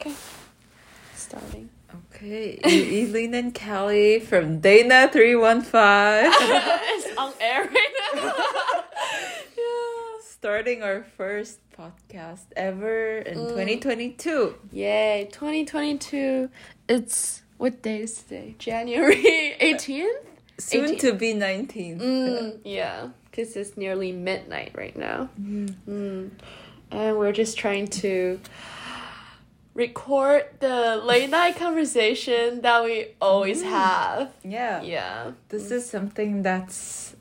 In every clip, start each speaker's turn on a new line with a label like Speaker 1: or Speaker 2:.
Speaker 1: Okay. Starting.
Speaker 2: Okay, Eileen and Kelly from Dana three one five.
Speaker 1: it's on air right now.
Speaker 2: Yeah, starting our first podcast ever in twenty twenty two.
Speaker 1: Yay, 2022. It's what day is today? January 18th?
Speaker 2: Soon
Speaker 1: 18.
Speaker 2: to be nineteen.
Speaker 1: Mm, yeah, because it's nearly midnight right now. Mm. And we're just trying to record the late night conversation that we always mm. have.
Speaker 2: Yeah.
Speaker 1: Yeah.
Speaker 2: This is something that's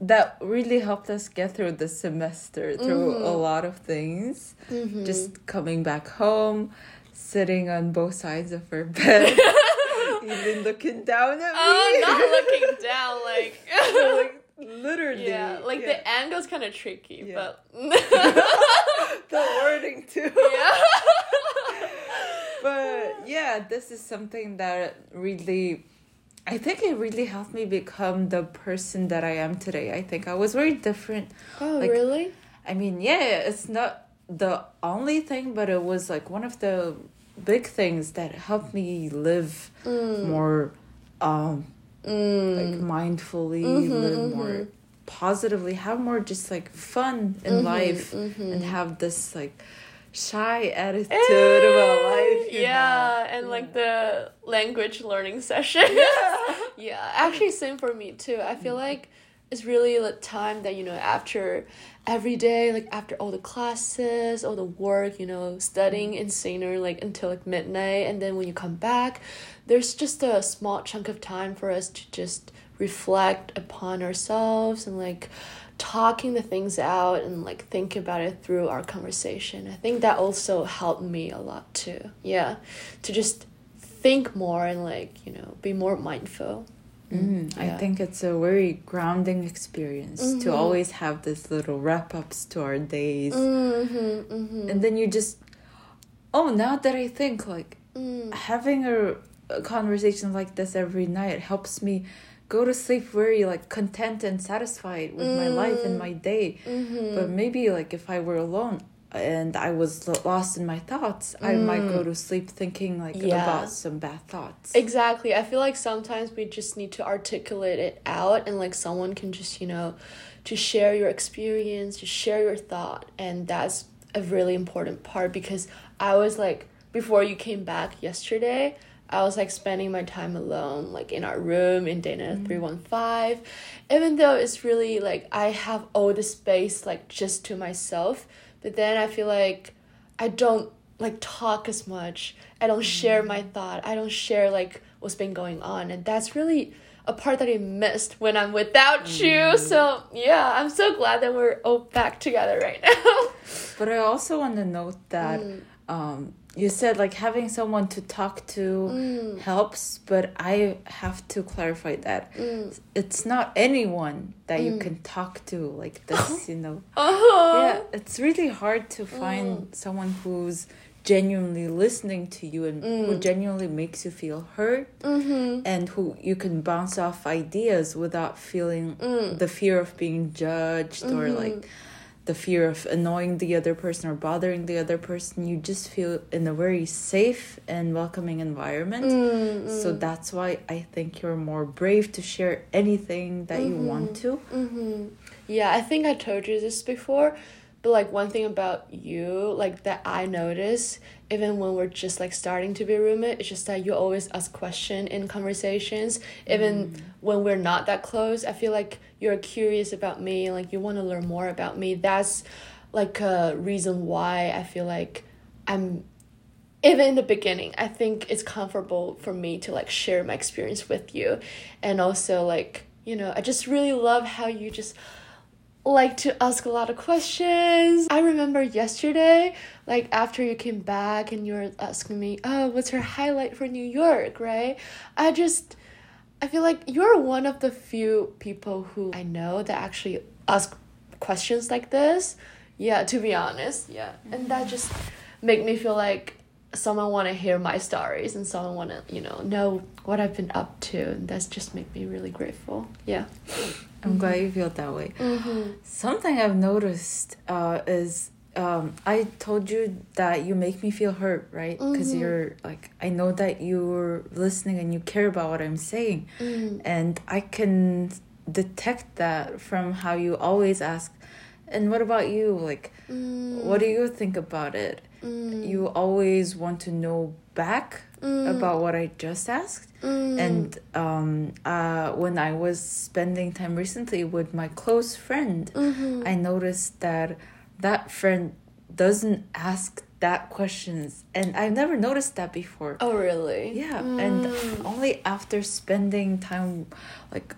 Speaker 2: that really helped us get through the semester through a mm-hmm. lot of things. Mm-hmm. Just coming back home, sitting on both sides of her bed, even looking down at oh, me.
Speaker 1: Oh, not looking down, like.
Speaker 2: like literally.
Speaker 1: yeah, like
Speaker 2: yeah.
Speaker 1: the angle's kind of tricky,
Speaker 2: Yeah.
Speaker 1: but.
Speaker 2: the wording too.
Speaker 1: yeah.
Speaker 2: but yeah, this is something that really I think it really helped me become the person that I am today. I think I was very different.
Speaker 1: Oh,
Speaker 2: Like-
Speaker 1: really?
Speaker 2: I mean, yeah, it's not the only thing, but it was like one of the big things that helped me live more um
Speaker 1: Mm.
Speaker 2: like mindfully,
Speaker 1: Mhm,
Speaker 2: live more
Speaker 1: mhm.
Speaker 2: positively, have more just like fun in life and have this like shy attitude about life.
Speaker 1: Eh, yeah,
Speaker 2: know?
Speaker 1: and like the language learning session. yeah, actually, same for me too. I feel like it's really the time that you know after every day, like after all the classes, all the work, you know, studying mm-hmm. in Saner like until like midnight, and then when you come back, there's just a small chunk of time for us to just reflect upon ourselves and like talking the things out and like think about it through our conversation. I think that also helped me a lot too. Yeah, to just think more and like you know be more mindful.
Speaker 2: Mm, I think it's a very grounding experience to
Speaker 1: Mhm.
Speaker 2: always have this little wrap ups to our days.
Speaker 1: Mm-hmm, mm-hmm.
Speaker 2: And then you just, oh, now that I think, like,
Speaker 1: Mm.
Speaker 2: having a, a conversation like this every night helps me go to sleep very, like, content and satisfied with my life and my day.
Speaker 1: Mm-hmm.
Speaker 2: But maybe, like, if I were alone, and I was lost in my thoughts, I might go to sleep thinking like
Speaker 1: Mm. Yeah.
Speaker 2: about some bad thoughts.
Speaker 1: Exactly. I feel like sometimes we just need to articulate it out and like someone can just, you know, to share your experience, to share your thought. And that's a really important part because I was like, before you came back yesterday, I was like spending my time alone, like in our room in Dana 315. Even though it's really like I have all the space like just to myself, but then I feel like I don't like talk as much. I don't share my thought. I don't share like what's been going on, and that's really a part that I missed when I'm without you. So yeah, I'm so glad that we're all back together right now.
Speaker 2: But I also want to note that
Speaker 1: Mm.
Speaker 2: um, you said like having someone to talk to
Speaker 1: Mm.
Speaker 2: helps, but I have to clarify that. Mm. It's not anyone that you mm. can talk to like this, you know.
Speaker 1: Oh
Speaker 2: Yeah, it's really hard to mm. find someone who's genuinely listening to you and who genuinely makes you feel heard
Speaker 1: Mm-hmm.
Speaker 2: and who you can bounce off ideas without feeling the fear of being judged or like mm-hmm. The fear of annoying the other person or bothering the other person you just feel in a very safe and welcoming environment. Mm-hmm. So that's why i think you're more brave to share anything that you mm-hmm. want to.
Speaker 1: Mm-hmm. Yeah, I think I told you this before, but like one thing about you, like that I notice, even when we're just like starting to be roommate, it's just that you always ask question in conversations. Even mm. when we're not that close, I feel like you're curious about me, like you want to learn more about me. That's like a reason why I feel like I'm even in the beginning i think it's comfortable for me to like share my experience with you. And also like you know i just really love how you just like to ask a lot of questions. I remember yesterday like after you came back and you were asking me oh what's your highlight for new york? right? I just i feel like you're one of the few people who i know that actually ask questions like this. Yeah to be honest yeah. And that just make me feel like someone want to hear my stories and someone want to you know know what i've been up to. And that's just make me really grateful. Yeah.
Speaker 2: I'm glad you feel that way. Something i've noticed uh, is um, I told you that you make me feel hurt, right? Because
Speaker 1: Mhm.
Speaker 2: you're like, I know that you're listening and you care about what I'm saying.
Speaker 1: Mm.
Speaker 2: And I can detect that from how you always ask, and what about you? Like,
Speaker 1: Mm.
Speaker 2: what do you think about it?
Speaker 1: Mm.
Speaker 2: You always want to know back
Speaker 1: Mm.
Speaker 2: about what I just asked.
Speaker 1: Mm.
Speaker 2: And um, uh, when I was spending time recently with my close friend,
Speaker 1: Mhm.
Speaker 2: I noticed that that friend doesn't ask that questions, and I've never noticed that before.
Speaker 1: Oh really?
Speaker 2: Yeah, and
Speaker 1: Mm.
Speaker 2: only after spending time, like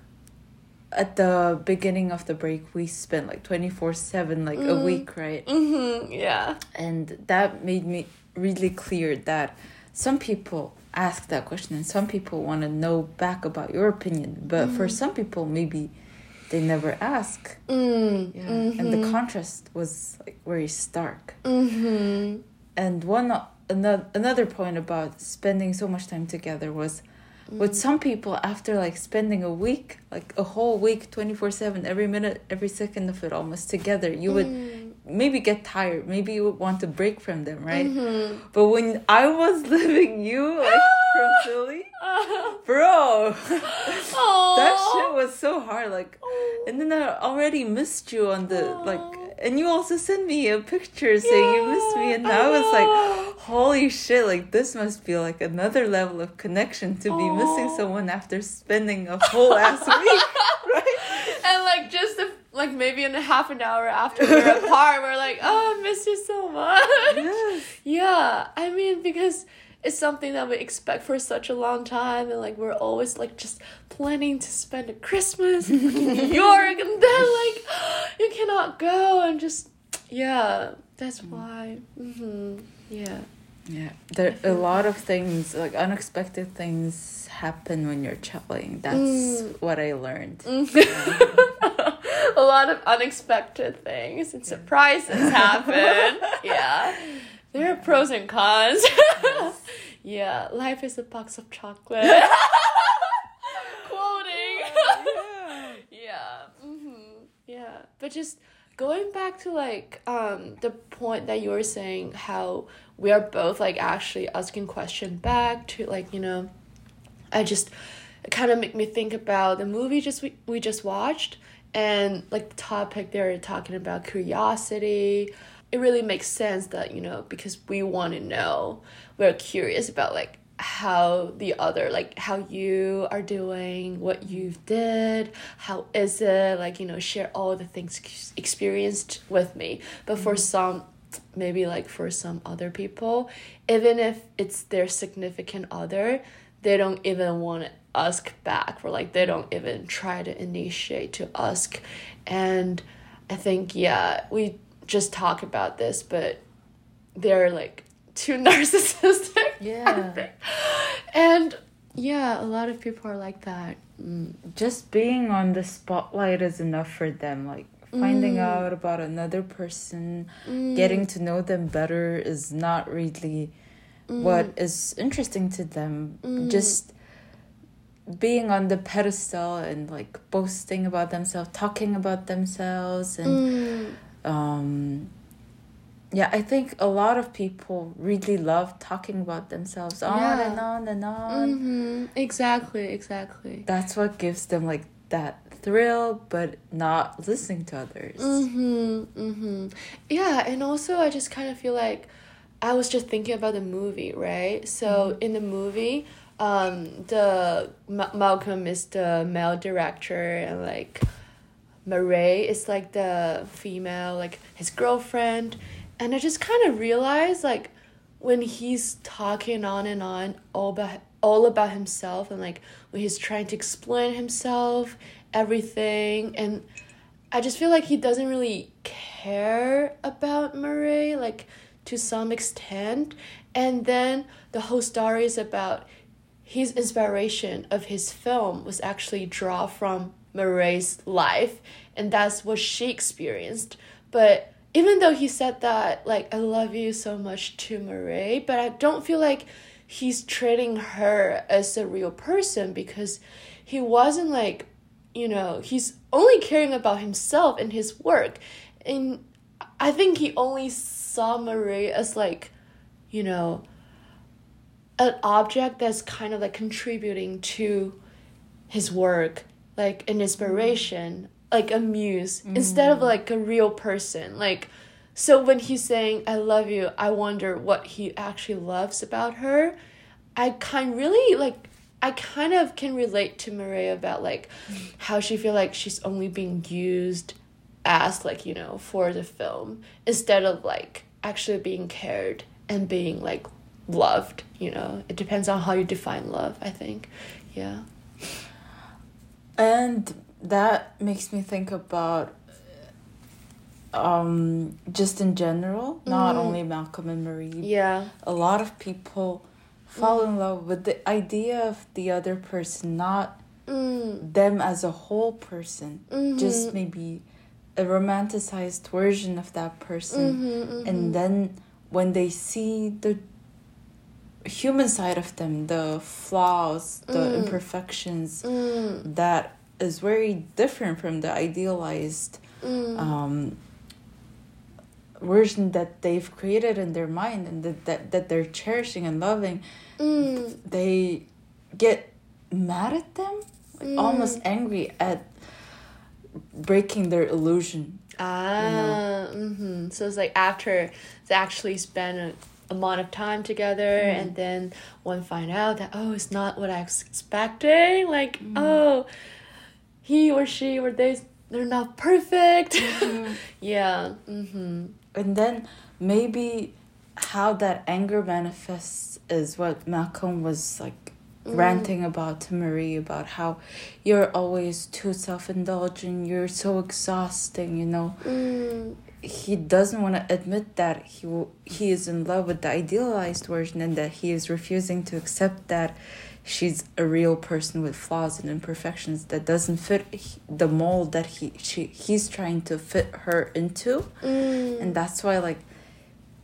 Speaker 2: at the beginning of the break, we spent like twenty four seven, like a
Speaker 1: Mm.
Speaker 2: week, right?
Speaker 1: Mhm. Yeah.
Speaker 2: And that made me really clear that some people ask that question and some people want to know back about your opinion but for
Speaker 1: Mhm.
Speaker 2: some people maybe they never ask
Speaker 1: Mm.
Speaker 2: yeah and the contrast was like very stark
Speaker 1: Mhm.
Speaker 2: and one another another point about spending so much time together was with some people after like spending a week like a whole week 24/7 every minute every second of it almost together you would
Speaker 1: Mm.
Speaker 2: maybe get tired maybe you would want to break from them right
Speaker 1: Mhm.
Speaker 2: but when i was living you like from philly bro shit was so hard like
Speaker 1: Oh.
Speaker 2: and then i already missed you on the like and you also sent me a picture saying you missed me and i was like holy shit like this must be like another level of connection to be missing someone after spending a whole ass week right
Speaker 1: and like just a, like maybe in a half an hour after we we're apart, we're like, oh, I miss you so much.
Speaker 2: yes
Speaker 1: Yeah, I mean because it's something that we expect for such a long time, and like we're always like just planning to spend a Christmas in New York, and then like you cannot go, and just yeah, that's why. hmm Yeah.
Speaker 2: yeah there a lot of things like unexpected things happen when you're traveling that's
Speaker 1: Mm.
Speaker 2: what i learned
Speaker 1: a lot of unexpected things and surprises happen. yeah. There are pros and cons. yeah, life is a box of chocolate. Quoting. yeah. hmm Yeah. But just going back to like um the point that you were saying how we are both like actually asking question back to like, you know, I just it kind of make me think about the movie just we, we just watched and like the topic they're talking about curiosity it really makes sense that you know because we want to know. We're curious about like how the other like how you are doing what you did how is it? Like you know share all the things experienced with me. But for mm-hmm. some maybe like for some other people even if it's their significant other they don't even want to ask back or like they don't even try to initiate to ask. And i think yeah we just talk about this but they're like too narcissistic
Speaker 2: Yeah.
Speaker 1: and yeah a lot of people are like that mm.
Speaker 2: just being on the spotlight is enough for them like finding
Speaker 1: Mm.
Speaker 2: out about another person
Speaker 1: Mm.
Speaker 2: getting to know them better is not really what is interesting to them
Speaker 1: Mm.
Speaker 2: just being on the pedestal and like boasting about themselves talking about themselves and
Speaker 1: Mm.
Speaker 2: Um yeah i think a lot of people really love talking about themselves on
Speaker 1: Yeah.
Speaker 2: and on and on
Speaker 1: hmm exactly exactly
Speaker 2: that's what gives them like that thrill but not listening to others
Speaker 1: Mm-hmm. Mm-hmm. Yeah, and also I just kind of feel like I was just thinking about the movie, right? So in the movie, um, the Ma- Malcolm is the male director, and like Marie is like the female, like his girlfriend, and I just kind of realized like when he's talking on and on all about all about himself and like when he's trying to explain himself everything and I just feel like he doesn't really care about Marie, like to some extent. And then the whole story is about his inspiration of his film was actually draw from Marie's life, and that's what she experienced. But even though he said that, like, I love you so much to Murray, but I don't feel like he's treating her as a real person because he wasn't like you know he's only caring about himself and his work and I think he only saw Marie as like, you know, an object that's kind of like contributing to his work, like an inspiration, like a muse, mm. instead of like a real person. Like, so when he's saying "I love you," I wonder what he actually loves about her. I kind really like. I kind of can relate to Maria about like how she feel like she's only being used as like you know for the film instead of like actually being cared and being like loved you know it depends on how you define love i think yeah
Speaker 2: And that makes me think about um just in general, not
Speaker 1: Mhm.
Speaker 2: only Malcolm and Marie.
Speaker 1: yeah
Speaker 2: A lot of people fall in love with the idea of the other person, not
Speaker 1: mm.
Speaker 2: them as a whole person.
Speaker 1: Mhm.
Speaker 2: Just maybe a romanticized version of that person.
Speaker 1: Mhm, mhm.
Speaker 2: And then when they see the human side of them, the flaws, the
Speaker 1: Mm.
Speaker 2: imperfections,
Speaker 1: mm.
Speaker 2: that is very different from the idealized
Speaker 1: Mm.
Speaker 2: um, version that they've created in their mind and that, that, that they're cherishing and loving
Speaker 1: Mm.
Speaker 2: they get mad at them like
Speaker 1: Mm.
Speaker 2: almost angry at breaking their illusion
Speaker 1: ah mm-hmm. so it's like after they actually spend a amount of time together
Speaker 2: Mm.
Speaker 1: and then one find out that oh it's not what i was expecting like
Speaker 2: Mm.
Speaker 1: oh he or she or they they're not perfect yeah mm-hmm
Speaker 2: and then maybe how that anger manifests is what Malcolm was like
Speaker 1: Mm.
Speaker 2: ranting about to Marie about how you're always too self-indulgent you're so exhausting you know
Speaker 1: mm.
Speaker 2: He doesn't want to admit that he will, he is in love with the idealized version and that he is refusing to accept that she's a real person with flaws and imperfections that doesn't fit the mold that he she he's trying to fit her into
Speaker 1: Mm.
Speaker 2: and that's why like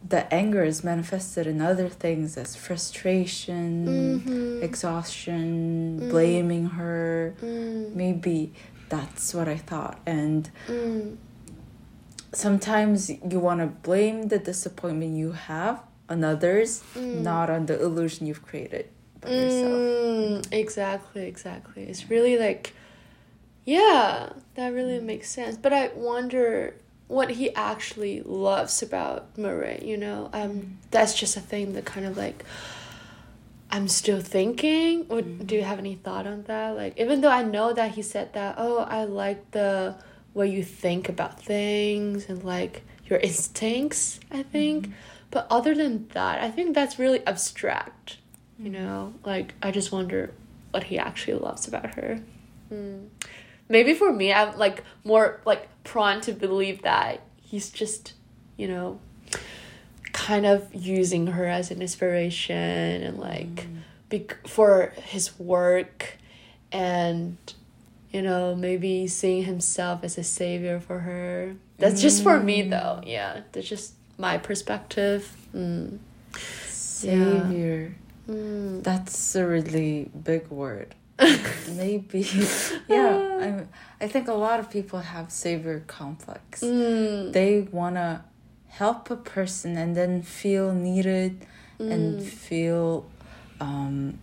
Speaker 2: the anger is manifested in other things as frustration
Speaker 1: Mhm.
Speaker 2: exhaustion
Speaker 1: Mm.
Speaker 2: blaming her
Speaker 1: Mm.
Speaker 2: maybe that's what i thought and
Speaker 1: Mm.
Speaker 2: Sometimes you want to blame the disappointment you have on others
Speaker 1: Mm.
Speaker 2: not on the illusion you've created by yourself
Speaker 1: Mm, exactly, exactly. It's really like, yeah, that really makes sense. But I wonder what he actually loves about Marie. You know, um, that's just a thing that kind of like I'm still thinking. Or do you have any thought on that? Like, even though I know that he said that, oh, I like the way you think about things and like your instincts. I think, mm-hmm. but other than that, I think that's really abstract. You mm. know, like I just wonder what he actually loves about her. Mm. Maybe for me, I'm like more like prone to believe that he's just, you know, kind of using her as an inspiration and like mm. bec- for his work and you know maybe seeing himself as a savior for her. That's just for me though. Yeah that's just my perspective. Mm.
Speaker 2: savior.
Speaker 1: Mm.
Speaker 2: that's a really big word. Maybe. Yeah I'm, i think a lot of people have savior complex
Speaker 1: Mm.
Speaker 2: they want to help a person and then feel needed and
Speaker 1: Mm.
Speaker 2: feel um,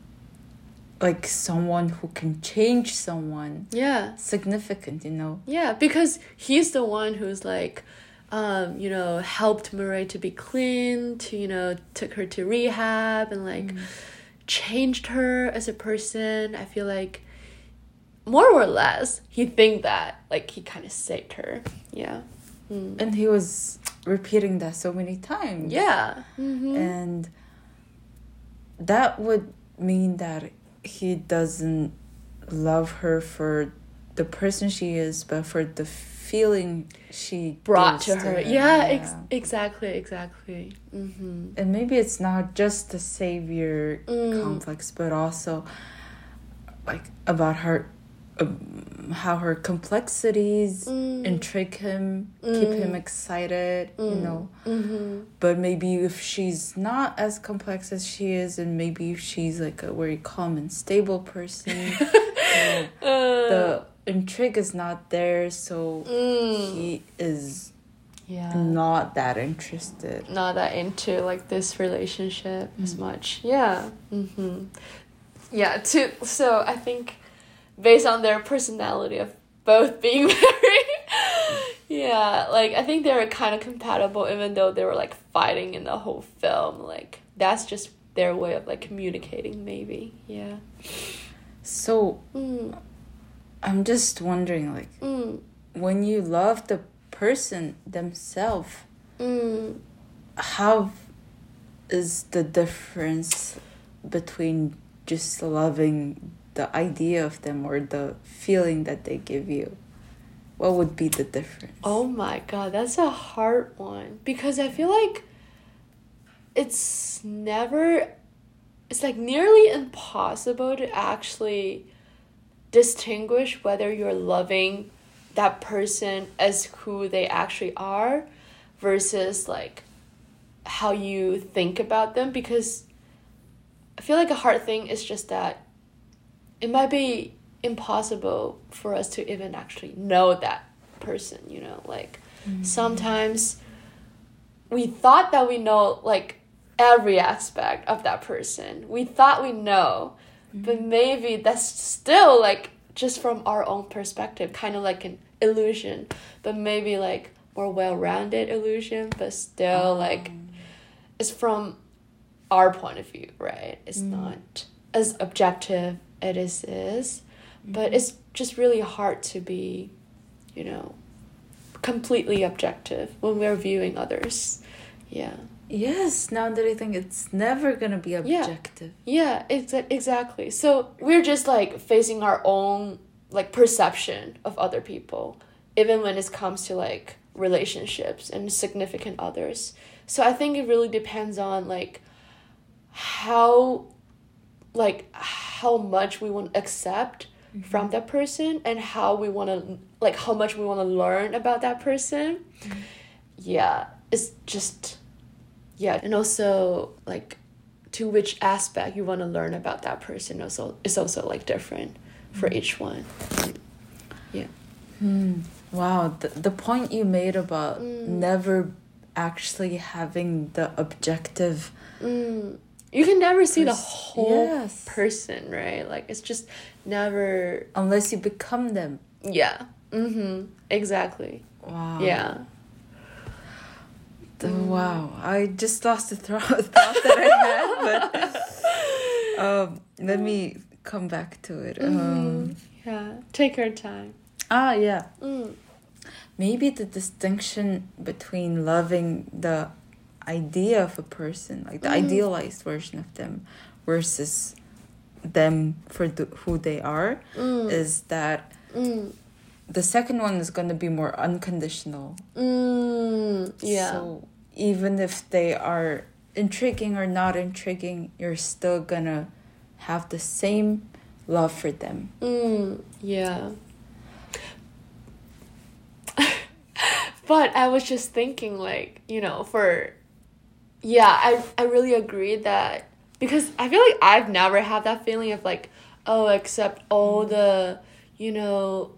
Speaker 2: like someone who can change someone
Speaker 1: yeah
Speaker 2: significant you know
Speaker 1: Yeah, because he's the one who's like, um, you know, helped Marie to be clean, to, you know, took her to rehab and like changed her as a person. I feel like more or less he think that like he kind of saved her. Yeah. Mm.
Speaker 2: and he was repeating that so many times
Speaker 1: Yeah. Mm-hmm.
Speaker 2: and that would mean that he doesn't love her for the person she is but for the feeling she
Speaker 1: Brought to her.
Speaker 2: him.
Speaker 1: Yeah, ex- exactly, exactly. Mm-hmm.
Speaker 2: and maybe it's not just the savior
Speaker 1: Mm.
Speaker 2: complex but also like about her um, how her complexities
Speaker 1: Mm.
Speaker 2: intrigue him keep him
Speaker 1: Mm.
Speaker 2: excited you
Speaker 1: Mm.
Speaker 2: know
Speaker 1: Mm-hmm.
Speaker 2: but maybe if she's not as complex as she is and maybe if she's like a very calm and stable person you know, the intrigue is not there so
Speaker 1: Mm.
Speaker 2: he is
Speaker 1: Yeah.
Speaker 2: not that interested.
Speaker 1: Not that into like this relationship as much. Yeah. Mm-hmm. Yeah. To so I think based on their personality of both being married. yeah, like I think they were kind of compatible even though they were like fighting in the whole film. Like that's just their way of like communicating maybe. Yeah.
Speaker 2: So
Speaker 1: Mm.
Speaker 2: I'm just wondering, like,
Speaker 1: Mm.
Speaker 2: when you love the person themselves,
Speaker 1: Mm.
Speaker 2: how is the difference between just loving the idea of them or the feeling that they give you? What would be the difference?
Speaker 1: Oh my god, that's a hard one because I feel like it's never it's like nearly impossible to actually distinguish whether you're loving that person as who they actually are versus like how you think about them because I feel like a hard thing is just that it might be impossible for us to even actually know that person, you know, like mm-hmm. sometimes we thought that we know like every aspect of that person. We thought we know, mm-hmm. but maybe that's still like just from our own perspective, kind of like an illusion, but maybe like more well-rounded illusion, but still oh. like it's from our point of view, right? It's mm-hmm. not as objective it is is, but mm-hmm. it's just really hard to be, you know, completely objective when we're viewing others. Yeah.
Speaker 2: Yes, now that I think it's never gonna be objective.
Speaker 1: Yeah, yeah exa- exactly. So we're just like facing our own like perception of other people, even when it comes to like relationships and significant others. So I think it really depends on like how like how much we want to accept from that person and how we want to like how much we want to learn about that person. Yeah, it's just yeah and also like to which aspect you want to learn about that person also is also like different for each one yeah
Speaker 2: Hmm. Wow, the, the point you made about
Speaker 1: Mm.
Speaker 2: never actually having the objective
Speaker 1: mm. You can never see the whole
Speaker 2: yes.
Speaker 1: person right like it's just never
Speaker 2: unless you become them.
Speaker 1: yeah mm-hmm exactly
Speaker 2: Wow.
Speaker 1: yeah
Speaker 2: The- Wow. I just lost the thought that I had, but um, let me come back to it. Um,
Speaker 1: Mhm. yeah take your time
Speaker 2: ah, yeah.
Speaker 1: mm.
Speaker 2: Maybe the distinction between loving the idea of a person, like the
Speaker 1: Mhm.
Speaker 2: idealized version of them, versus them for the, who they are,
Speaker 1: Mm.
Speaker 2: is that
Speaker 1: Mm.
Speaker 2: the second one is going to be more unconditional.
Speaker 1: Mm. yeah
Speaker 2: So even if they are intriguing or not intriguing, you're still gonna have the same love for them.
Speaker 1: Mm, yeah. but I was just thinking, like, you know, for. Yeah, I, I really agree that. Because I feel like I've never had that feeling of, like, oh, accept all mm-hmm. the, you know,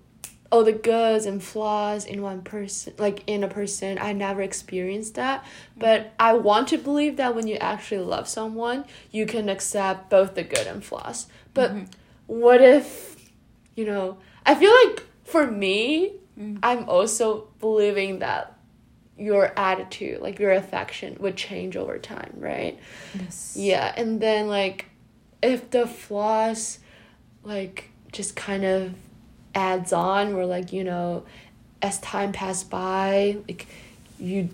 Speaker 1: all the goods and flaws in one person, like, in a person. I never experienced that. But mm-hmm. I want to believe that when you actually love someone, you can accept both the good and flaws. But mm-hmm. what if you know i feel like for me mm. i'm also believing that your attitude like your affection would change over time right
Speaker 2: Yes.
Speaker 1: yeah and then like if the flaws like just kind of adds on where like you know as time passed by like you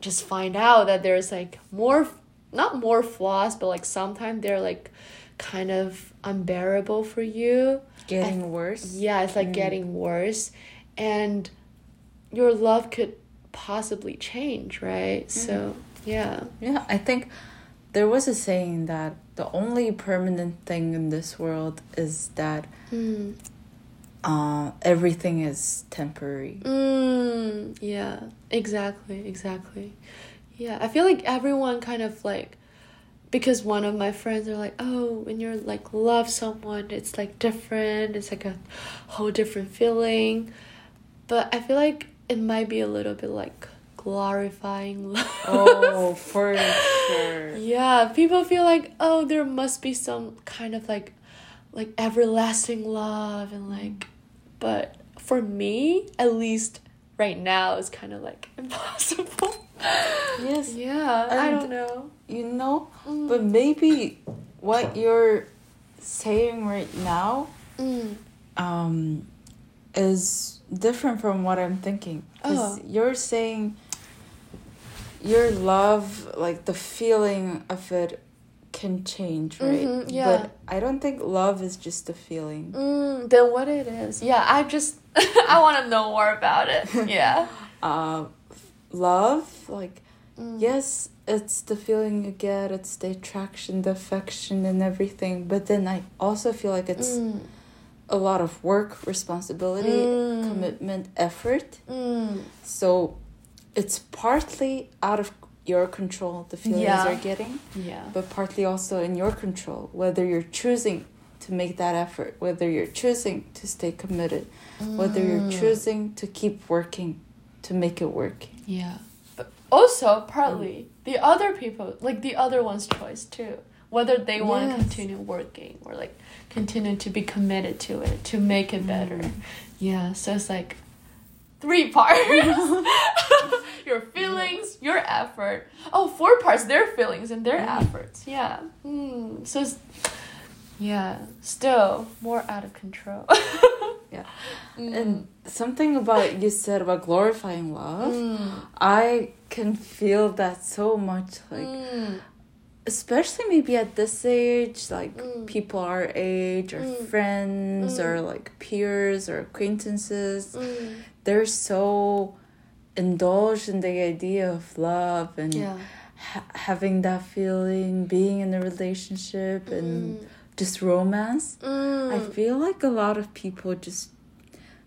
Speaker 1: just find out that there's like more not more flaws but like sometimes they're like kind of unbearable for you
Speaker 2: Getting worse.
Speaker 1: yeah it's like mm. getting worse and your love could possibly change right so yeah
Speaker 2: Yeah, I think there was a saying that the only permanent thing in this world is that
Speaker 1: mm.
Speaker 2: uh, everything is temporary.
Speaker 1: Mm, yeah, exactly, exactly. Yeah, I feel like everyone kind of like because one of my friends are like, "Oh, when you're like love someone, it's like different. It's like a whole different feeling." But I feel like it might be a little bit like glorifying love.
Speaker 2: Oh, for sure.
Speaker 1: Yeah, people feel like oh there must be some kind of like like everlasting love and like but for me at least right now it's kind of like impossible.
Speaker 2: Yes.
Speaker 1: Yeah, I don't know.
Speaker 2: You know,
Speaker 1: Mm.
Speaker 2: but maybe what you're saying right now
Speaker 1: Mm.
Speaker 2: um, is different from what I'm thinking. Because
Speaker 1: Oh.
Speaker 2: you're saying your love, like the feeling of it, can change, right?
Speaker 1: Mhm, yeah.
Speaker 2: But I don't think love is just a feeling.
Speaker 1: Mm, then what it is? Yeah, I just I want to know more about it. Yeah.
Speaker 2: Uh, love, like,
Speaker 1: Mm.
Speaker 2: yes, it's the feeling you get, it's the attraction, the affection, and everything. But then I also feel like it's
Speaker 1: Mm.
Speaker 2: A lot of work, responsibility,
Speaker 1: Mm.
Speaker 2: commitment, effort.
Speaker 1: Mm.
Speaker 2: So it's partly out of your control, the feelings
Speaker 1: Yeah.
Speaker 2: you're getting,
Speaker 1: Yeah.
Speaker 2: but partly also in your control, whether you're choosing to make that effort, whether you're choosing to stay committed, whether you're
Speaker 1: Mm.
Speaker 2: choosing to keep working to make it work.
Speaker 1: Yeah. But also partly the other people, like the other one's choice too. Whether they want to continue working or like continue to be committed to it to make it better.
Speaker 2: Mm.
Speaker 1: Yeah. So it's like three parts. your feelings, your effort. Oh, four parts. Their feelings and their
Speaker 2: Mm.
Speaker 1: efforts. Yeah. Mm. So it's yeah, still more out of control.
Speaker 2: Yeah.
Speaker 1: Mm.
Speaker 2: And something about you said about glorifying love,
Speaker 1: Mm.
Speaker 2: I can feel that so much. Like,
Speaker 1: Mm.
Speaker 2: Especially maybe at this age, like
Speaker 1: Mm.
Speaker 2: people our age, or
Speaker 1: Mm.
Speaker 2: friends,
Speaker 1: Mm.
Speaker 2: or like peers or acquaintances,
Speaker 1: Mm.
Speaker 2: they're so indulged in the idea of love and
Speaker 1: Yeah.
Speaker 2: ha- having that feeling, being in a relationship, and just romance.
Speaker 1: Mm.
Speaker 2: I feel like a lot of people just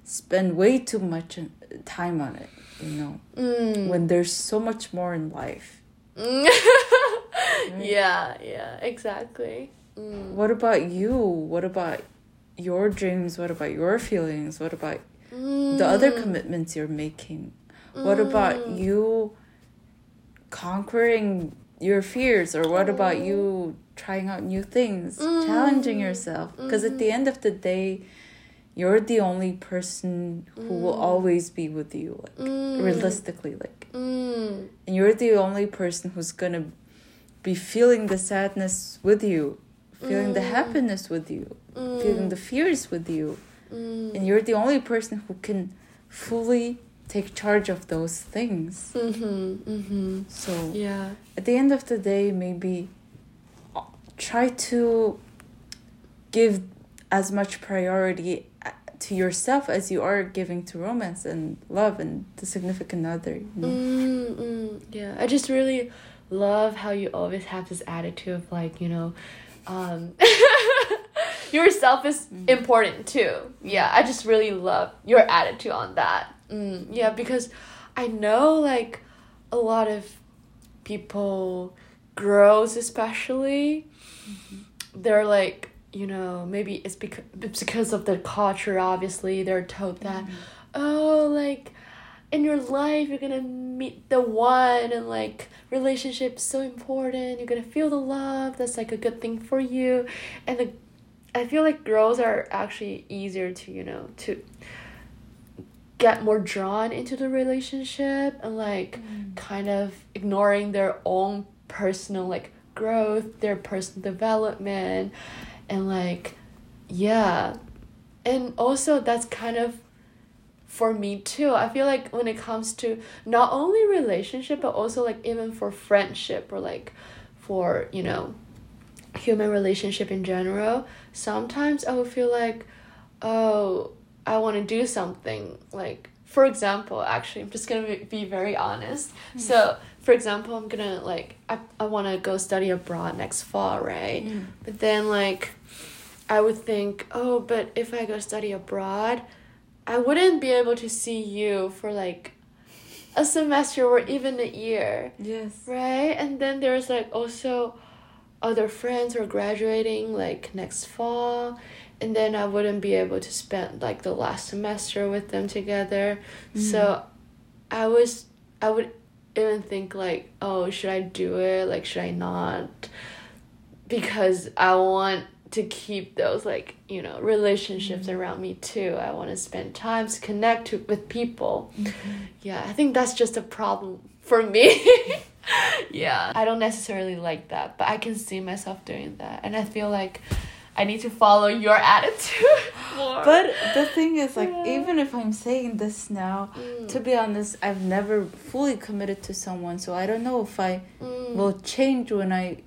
Speaker 2: spend way too much time on it, you know,
Speaker 1: Mm.
Speaker 2: when there's so much more in life.
Speaker 1: Mm. Yeah, yeah, exactly. Mm.
Speaker 2: What about you? What about your dreams? What about your feelings? What about the other
Speaker 1: Mm.
Speaker 2: commitments you're making? What about
Speaker 1: Mm.
Speaker 2: you conquering your fears? Or what about
Speaker 1: Mm.
Speaker 2: you trying out new things,
Speaker 1: Mm.
Speaker 2: challenging yourself? Because at
Speaker 1: Mm-hmm.
Speaker 2: the end of the day, you're the only person who will
Speaker 1: Mm.
Speaker 2: always be with you, like
Speaker 1: Mm.
Speaker 2: realistically, like,
Speaker 1: Mm.
Speaker 2: and you're the only person who's gonna be feeling the sadness with you, feeling the
Speaker 1: Mm.
Speaker 2: happiness with you, feeling
Speaker 1: Mm.
Speaker 2: the fears with you,
Speaker 1: Mm.
Speaker 2: and you're the only person who can fully take charge of those things.
Speaker 1: Mhm. Mhm.
Speaker 2: So
Speaker 1: Yeah.
Speaker 2: at the end of the day, maybe uh, try to give as much priority uh, to yourself as you are giving to romance and love and the significant other. You know?
Speaker 1: Mm, mm, yeah, I just really love how you always have this attitude of like, you know, um, yourself is
Speaker 2: Mm.
Speaker 1: important too. Yeah, I just really love your attitude on that. Mm, yeah, because I know like a lot of people, girls especially, they're like, you know, maybe it's because it's because of the culture. Obviously, they're told that, oh, like in your life you're gonna meet the one and like relationships so important. You're gonna feel the love. That's like a good thing for you. And the i feel like girls are actually easier to you know to get more drawn into the relationship and like mm. kind of ignoring their own personal like growth their personal development and like yeah. And also that's kind of for me too. I feel like when it comes to not only relationship but also like even for friendship or like for you know human relationship in general sometimes i would feel like oh i want to do something. Like for example actually i'm just gonna be, be very honest. Mm. So for example i'm gonna like i, I want to go study abroad next fall right? Mm. But then like i would think oh but if i go study abroad I wouldn't be able to see you for like a semester or even a year,
Speaker 2: Yes.
Speaker 1: right? And then there's like also other friends who are graduating like next fall, and then I wouldn't be able to spend like the last semester with them together. Mm-hmm. So I was I would even think like, oh, should I do it? Like, should I not? Because I want to keep those like you know relationships
Speaker 2: Mm-hmm.
Speaker 1: around me too. I want to spend time to connect to, with people.
Speaker 2: Mm-hmm.
Speaker 1: Yeah, I think that's just a problem for me. yeah, I don't necessarily like that, but I can see myself doing that, and I feel like I need to follow your attitude more.
Speaker 2: But the thing is, like,
Speaker 1: Yeah.
Speaker 2: even if I'm saying this now,
Speaker 1: Mm.
Speaker 2: to be honest, I've never fully committed to someone, so I don't know if I
Speaker 1: Mm.
Speaker 2: will change when I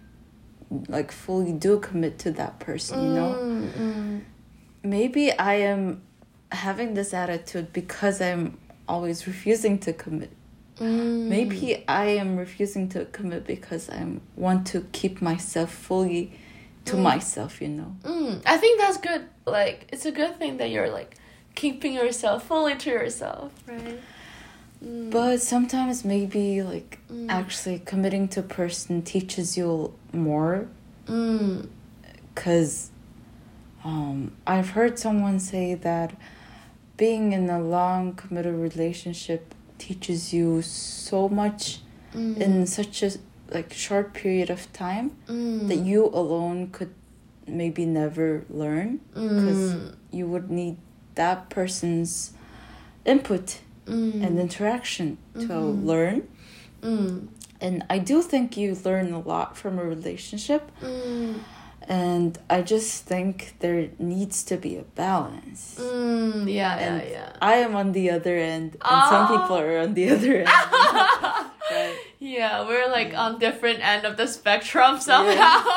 Speaker 2: like fully do commit to that person, you know?
Speaker 1: Mm, mm.
Speaker 2: Maybe I am having this attitude because I'm always refusing to commit.
Speaker 1: Mm.
Speaker 2: Maybe I am refusing to commit because I want to keep myself fully to
Speaker 1: Mm.
Speaker 2: myself, you know?
Speaker 1: Mm, I think that's good. Like, it's a good thing that you're like keeping yourself fully to yourself, right? Mm.
Speaker 2: But sometimes maybe like
Speaker 1: Mm.
Speaker 2: actually committing to a person teaches you more
Speaker 1: Mm.
Speaker 2: because um, I've heard someone say that being in a long committed relationship teaches you so much
Speaker 1: Mm.
Speaker 2: in such a like short period of time
Speaker 1: mm.
Speaker 2: that you alone could maybe never learn because
Speaker 1: Mm.
Speaker 2: you would need that person's input
Speaker 1: Mm.
Speaker 2: and interaction to
Speaker 1: Mhm.
Speaker 2: learn
Speaker 1: Mm.
Speaker 2: And I do think you learn a lot from a relationship
Speaker 1: Mm.
Speaker 2: and I just think there needs to be a balance.
Speaker 1: Mm. Yeah, yeah,
Speaker 2: And
Speaker 1: yeah.
Speaker 2: I am on the other end and some
Speaker 1: Oh.
Speaker 2: people are on the other end. right?
Speaker 1: Yeah, we're like on different end of the spectrum somehow.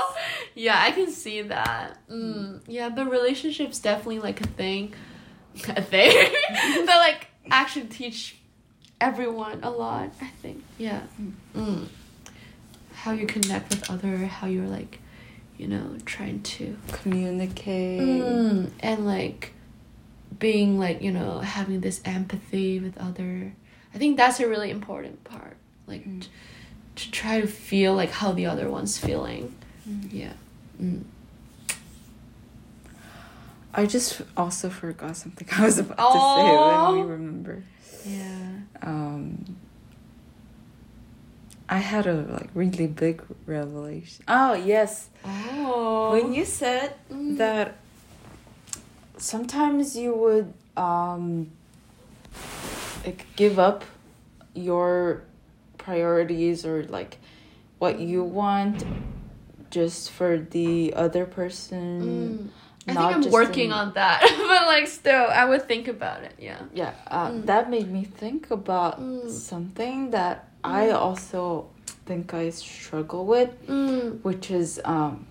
Speaker 1: Yeah, I can see that. Mm. Yeah, but relationships definitely like a thing, a thing that like actually teach everyone a lot. I think. Yeah. Mm. How you connect with other, how you're like, you know, trying to
Speaker 2: Communicate.
Speaker 1: Mm, and like being like you know having this empathy with other i think that's a really important part like
Speaker 2: Mm.
Speaker 1: t- to try to feel like how the other one's feeling
Speaker 2: Mm.
Speaker 1: yeah mm.
Speaker 2: I just also forgot something I was about to say. Let me remember.
Speaker 1: Yeah
Speaker 2: Um, I had a like really big revelation. Oh yes,
Speaker 1: oh
Speaker 2: when you said
Speaker 1: Mm.
Speaker 2: that sometimes you would um like give up your priorities or like what you want just for the other person
Speaker 1: Mm. I think i'm working
Speaker 2: in-
Speaker 1: on that but like still i would think about it yeah
Speaker 2: yeah uh,
Speaker 1: Mm.
Speaker 2: that made me think about
Speaker 1: Mm.
Speaker 2: something that i also think i struggle with
Speaker 1: mm.
Speaker 2: which is um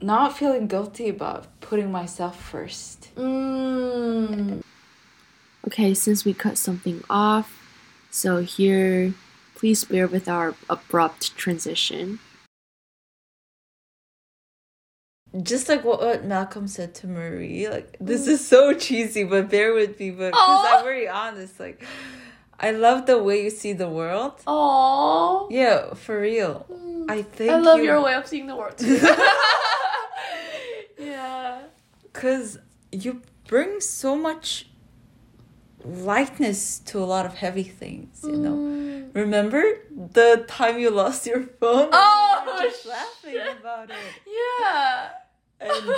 Speaker 2: not feeling guilty about putting myself first
Speaker 1: Mm. Okay, since we cut something off, so here, please bear with our abrupt transition.
Speaker 2: Just like what, what malcolm said to marie like this mm. is so cheesy but bear with me but because i'm very honest like i love the way you see the world.
Speaker 1: Oh,
Speaker 2: yeah for real. Mm. I think
Speaker 1: I love
Speaker 2: you-
Speaker 1: your way of seeing the world too. yeah.
Speaker 2: because you bring so much lightness to a lot of heavy things you know
Speaker 1: Mm.
Speaker 2: remember the time you lost your phone
Speaker 1: Oh,
Speaker 2: we were just
Speaker 1: shit.
Speaker 2: laughing about it
Speaker 1: Yeah.
Speaker 2: and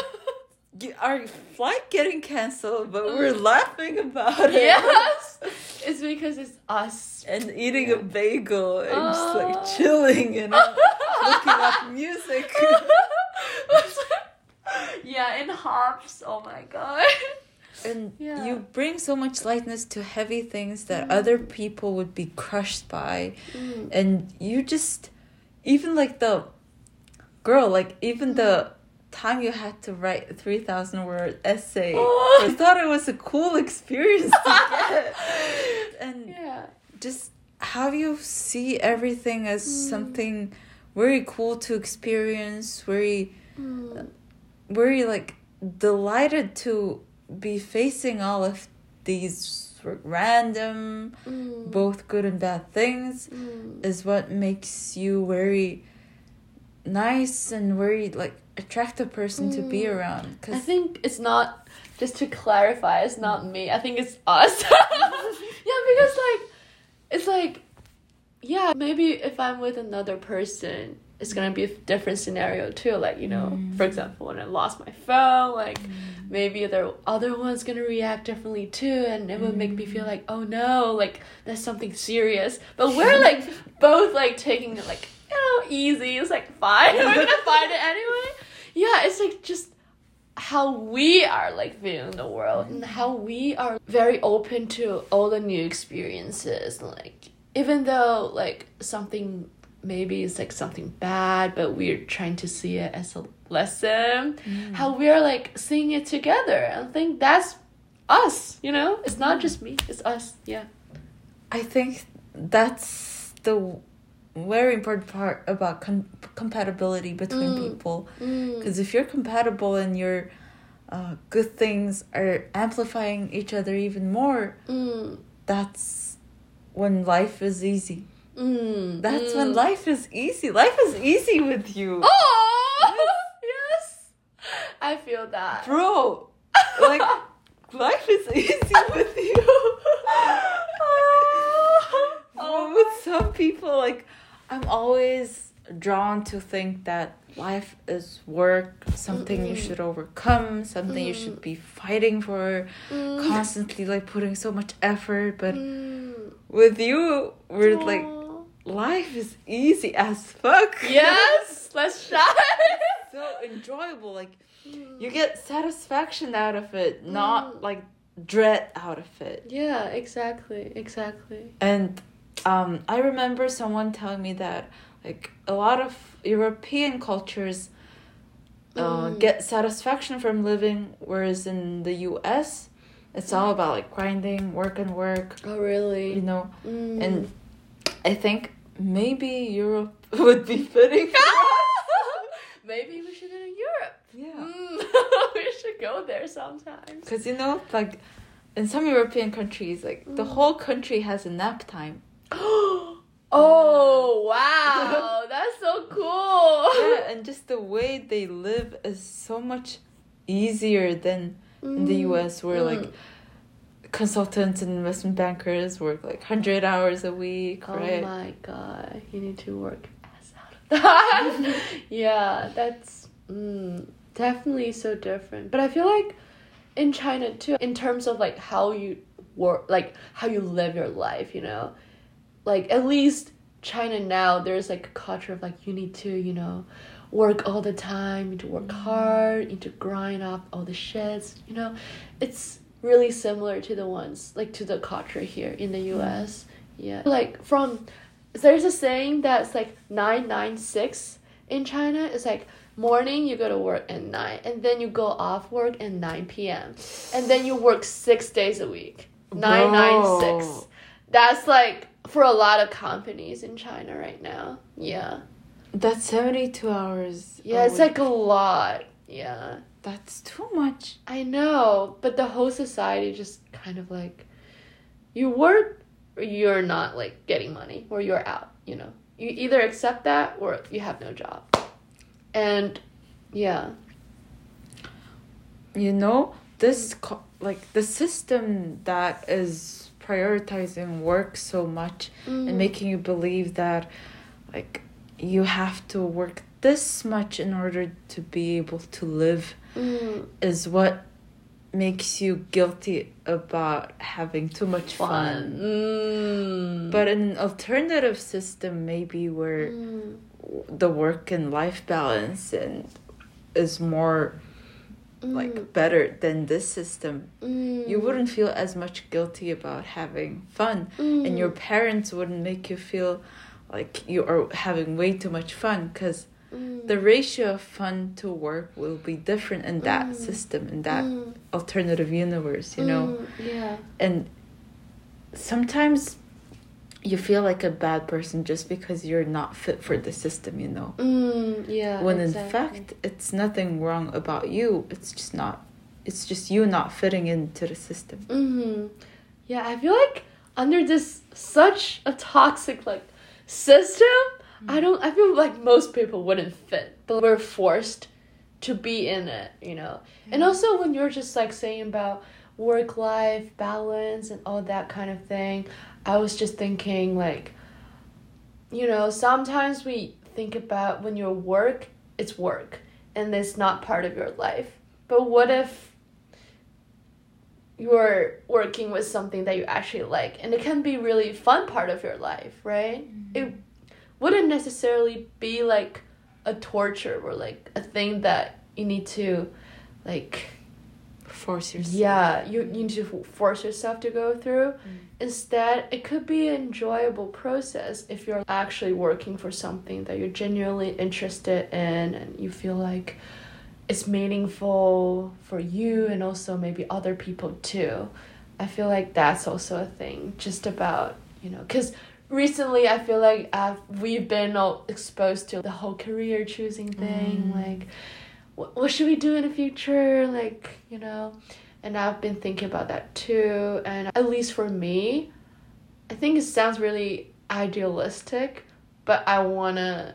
Speaker 2: you, our flight getting canceled but we're laughing about it
Speaker 1: yes. It's because it's us.
Speaker 2: and eating a bagel and just
Speaker 1: Oh.
Speaker 2: like chilling and looking up music
Speaker 1: yeah, in hops. Oh my god.
Speaker 2: And
Speaker 1: Yeah.
Speaker 2: you bring so much lightness to heavy things that
Speaker 1: Mm.
Speaker 2: other people would be crushed by
Speaker 1: Mm.
Speaker 2: and you just even like the girl like even the time you had to write a 3000 word essay
Speaker 1: Oh.
Speaker 2: i thought it was a cool experience to get and
Speaker 1: Yeah.
Speaker 2: just how you see everything as
Speaker 1: Mm.
Speaker 2: something very cool to experience very
Speaker 1: Mm.
Speaker 2: very like delighted to be facing all of these random
Speaker 1: Mm.
Speaker 2: both good and bad things
Speaker 1: Mm.
Speaker 2: is what makes you very nice and very like attractive person to be around.
Speaker 1: Cause
Speaker 2: I
Speaker 1: think it's not just to clarify, it's not me. I think it's us. yeah, because like it's like, yeah, maybe if I'm with another person, it's gonna be a different scenario too. Like, you know,
Speaker 2: Mm.
Speaker 1: for example, when I lost my phone, like maybe the other one's gonna react differently too, and it would make me feel mm-hmm. like, oh no, like that's something serious. But we're like both like taking it like, you know, easy. It's like fine, we're gonna find it anyway. Yeah, it's like just how we are like viewing the world and how we are very open to all the new experiences like even though like something maybe it's like something bad but we're trying to see it as a lesson how we're like seeing it together i think that's us you know it's not just me it's us yeah
Speaker 2: I think that's the very important part about com- compatibility between
Speaker 1: Mm.
Speaker 2: people.
Speaker 1: mm.
Speaker 2: Because if you're compatible and your uh, good things are amplifying each other even more,
Speaker 1: Mm.
Speaker 2: that's when life is easy.
Speaker 1: Mm.
Speaker 2: That's
Speaker 1: mm.
Speaker 2: when life is easy. Life is easy with you.
Speaker 1: oh yes i feel that
Speaker 2: Bro, like, life is easy with you.
Speaker 1: Oh
Speaker 2: with some people, like, I'm always drawn to think that life is work, something you
Speaker 1: Mm-mm.
Speaker 2: should overcome, something you should be fighting for,
Speaker 1: Mm.
Speaker 2: constantly like putting so much effort. But
Speaker 1: Mm.
Speaker 2: with you, we're like. Life is easy as fuck.
Speaker 1: yes, let's try.
Speaker 2: so enjoyable. Like, you get satisfaction out of it, not
Speaker 1: Mm.
Speaker 2: like dread out of it.
Speaker 1: Yeah, exactly, exactly.
Speaker 2: And um, I remember someone telling me that like a lot of European cultures uh,
Speaker 1: Mm.
Speaker 2: get satisfaction from living, whereas in the U.S. it's all about like grinding, work and work,
Speaker 1: Oh, really?
Speaker 2: you know.
Speaker 1: Mm.
Speaker 2: And I think maybe Europe would be fitting. for
Speaker 1: maybe we should go to Europe.
Speaker 2: yeah.
Speaker 1: Mm. we should go there sometimes.
Speaker 2: Because you know, like in some European countries, like the
Speaker 1: Mm.
Speaker 2: whole country has a nap time.
Speaker 1: oh wow, that's so cool.
Speaker 2: yeah, and just the way they live is so much easier than in the
Speaker 1: Mm.
Speaker 2: US, where like
Speaker 1: Mm.
Speaker 2: Consultants and investment bankers work like hundred hours a week,
Speaker 1: Oh
Speaker 2: right?
Speaker 1: my god, you need to work ass out of that. yeah, that's mm, definitely so different. But I feel like in China too, in terms of like how you work, like how you live your life, you know, like at least China now, there's like a culture of like you need to, you know, work all the time, you need to work hard, you need to grind up all the shits, you know, it's really similar to the ones like to the culture here in the mm-hmm. US. Yeah. Like from there's a saying that's like 996 in China. It's like morning you go to work at 9 and then you go off work at 9 p.m. and then you work 6 days a week. 996.
Speaker 2: Bro.
Speaker 1: That's like for a lot of companies in China right now. Yeah.
Speaker 2: That's seventy two hours.
Speaker 1: Yeah, it's
Speaker 2: week.
Speaker 1: like a lot. Yeah.
Speaker 2: That's too much.
Speaker 1: I know, but the whole society just kind of like you work or you're not like getting money or you're out, you know. You either accept that or you have no job. And yeah.
Speaker 2: You know this co- like the system that is prioritizing work so much
Speaker 1: Mm.
Speaker 2: and making you believe that like you have to work this much in order to be able to live
Speaker 1: Mm,
Speaker 2: is what makes you guilty about having too much fun.
Speaker 1: fun. Mm.
Speaker 2: But in an alternative system, maybe where
Speaker 1: Mm.
Speaker 2: the work and life balance and is more
Speaker 1: Mm.
Speaker 2: like better than this system,
Speaker 1: Mm.
Speaker 2: you wouldn't feel as much guilty about having fun, and your
Speaker 1: Mm.
Speaker 2: parents wouldn't make you feel like you are having way too much fun because
Speaker 1: Mm.
Speaker 2: the ratio of fun to work will be different in that
Speaker 1: Mm.
Speaker 2: system in that
Speaker 1: Mm.
Speaker 2: alternative universe you know
Speaker 1: Mm, yeah.
Speaker 2: and sometimes you feel like a bad person just because you're not fit for the system you know
Speaker 1: Mm, yeah.
Speaker 2: when in fact it's nothing wrong about you it's just not it's just you not fitting into the system
Speaker 1: hmm Yeah, I feel like under this such a toxic like system, I don't. I feel like most people wouldn't fit, but we're forced to be in it, you know. And also when you're just like saying about work life balance and all that kind of thing, I was just thinking like you know, sometimes we think about when your work, it's work and it's not part of your life. But what if you're working with something that you actually like and it can be really fun part of your life, right? Mm-hmm. It wouldn't necessarily be like a torture or like a thing that you need to like
Speaker 2: force yourself.
Speaker 1: Yeah, you, you need to force yourself to go through. Mm. Instead, it could be an enjoyable process if you're actually working for something that you're genuinely interested in and you feel like it's meaningful for you and also maybe other people too. I feel like that's also a thing, just about, you know, because recently I feel like I've, we've been all exposed to the whole career choosing thing, mm. like what, what should we do in the future? Like you know? And i've been thinking about that too. And at least for me i think it sounds really idealistic but i want to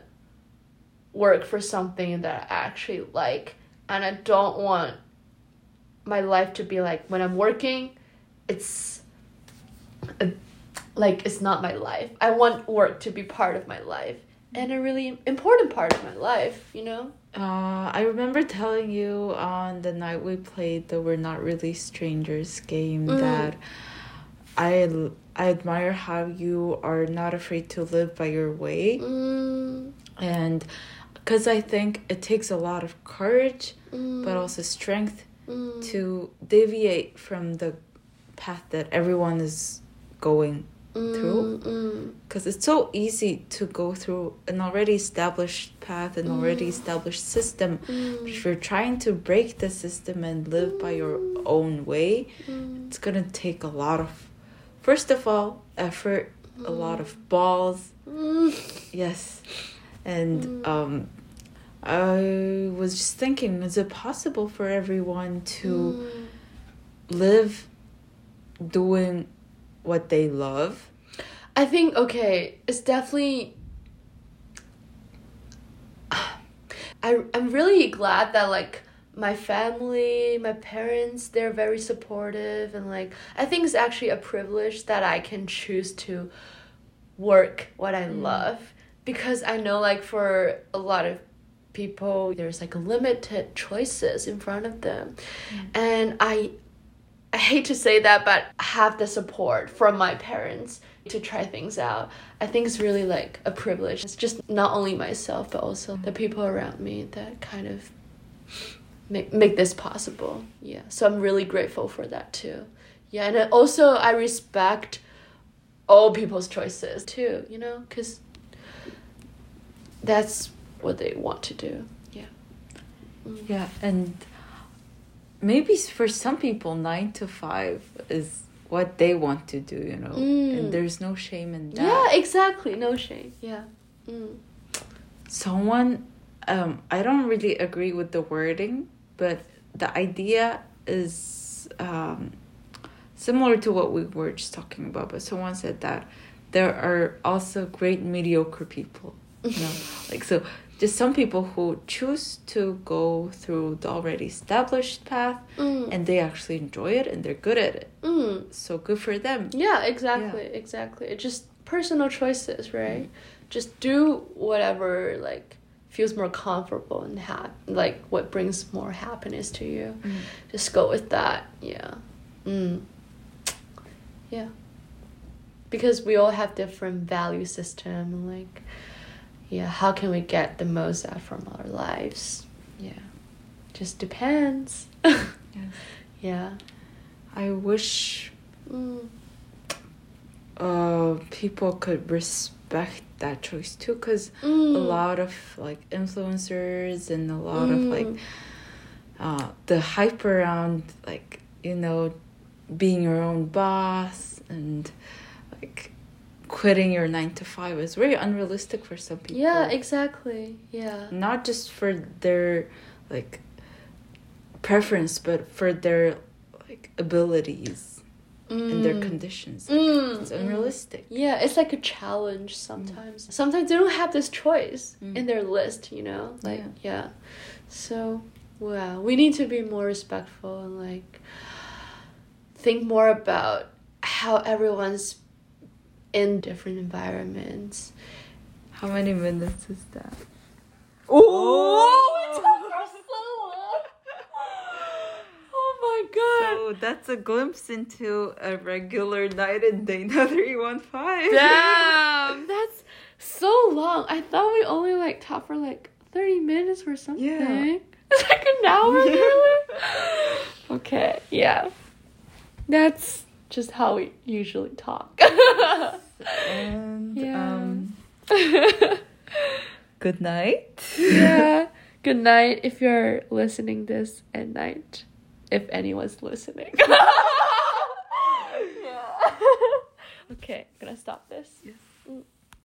Speaker 1: work for something that i actually like. And i don't want my life to be like when i'm working it's a, like it's not my life i want work to be part of my life and a really important part of my life you know
Speaker 2: uh, I remember telling you on the night we played the We're Not Really Strangers game mm. that I I admire how you are not afraid to live by your way. Mm. And because I think it takes a lot of courage, mm. but also strength mm. to deviate from the path that everyone is going through because mm, mm. it's so easy to go through an already established path an mm. already established system mm. if you're trying to break the system and live by your mm. own way mm. it's gonna take a lot of first of all effort a lot of balls yes and um i was just thinking is it possible for everyone to live doing what they love?
Speaker 1: I think okay, it's definitely I I'm really glad that like my family, my parents, they're very supportive and like I think it's actually a privilege that I can choose to work what I mm. love because I know like for a lot of people there's like limited choices in front of them. Mm. And I I hate to say that, but have the support from my parents to try things out. I think it's really like a privilege. It's just not only myself, but also the people around me that kind of make, make this possible. Yeah. So I'm really grateful for that too. Yeah. And also, I respect all people's choices too, you know, because that's what they want to do. Yeah.
Speaker 2: Mm. Yeah. And maybe for some people nine to five is what they want to do you know? Mm. and there's no shame in that.
Speaker 1: Yeah exactly. No shame. Yeah. Mm.
Speaker 2: someone um i don't really agree with the wording but the idea is um similar to what we were just talking about but someone said that there are also great mediocre people you know? Like so just some people who choose to go through the already established path mm. and they actually enjoy it and they're good at it. Mm. So good for them.
Speaker 1: Yeah, exactly, yeah. exactly. It's just personal choices, right? Mm. Just do whatever like feels more comfortable and ha- like what brings more happiness to you. Mm. Just go with that. Yeah. Mm. Yeah. Because we all have different value system like yeah how can we get the most out from our lives yeah just depends yes. yeah
Speaker 2: i wish mm. uh people could respect that choice too because mm. a lot of like influencers and a lot mm. of like mm. uh the hype around like you know being your own boss and like quitting your nine to five is very unrealistic for some people.
Speaker 1: Yeah, exactly. Yeah.
Speaker 2: Not just for their like preference, but for their like abilities mm. and their mm. conditions. Mm. It's unrealistic.
Speaker 1: Yeah, it's like a challenge sometimes. Mm. Sometimes they don't have this choice mm. in their list, you know? Like yeah. yeah. So wow. We need to be more respectful and like think more about how everyone's in different environments.
Speaker 2: How many minutes is that?
Speaker 1: Oh, it took her so long. Oh my god.
Speaker 2: So that's a glimpse into a regular night in Dana 315.
Speaker 1: Damn, that's so long. I thought we only like talked for like 30 minutes or something.
Speaker 2: Yeah.
Speaker 1: It's like an hour
Speaker 2: Yeah.
Speaker 1: nearly. Okay, yeah. That's just how we usually talk.
Speaker 2: And
Speaker 1: Yeah.
Speaker 2: um, good night.
Speaker 1: yeah. Good night if you're listening this at night. If anyone's listening. yeah. okay, gonna stop this.
Speaker 2: Yes.
Speaker 1: Mm.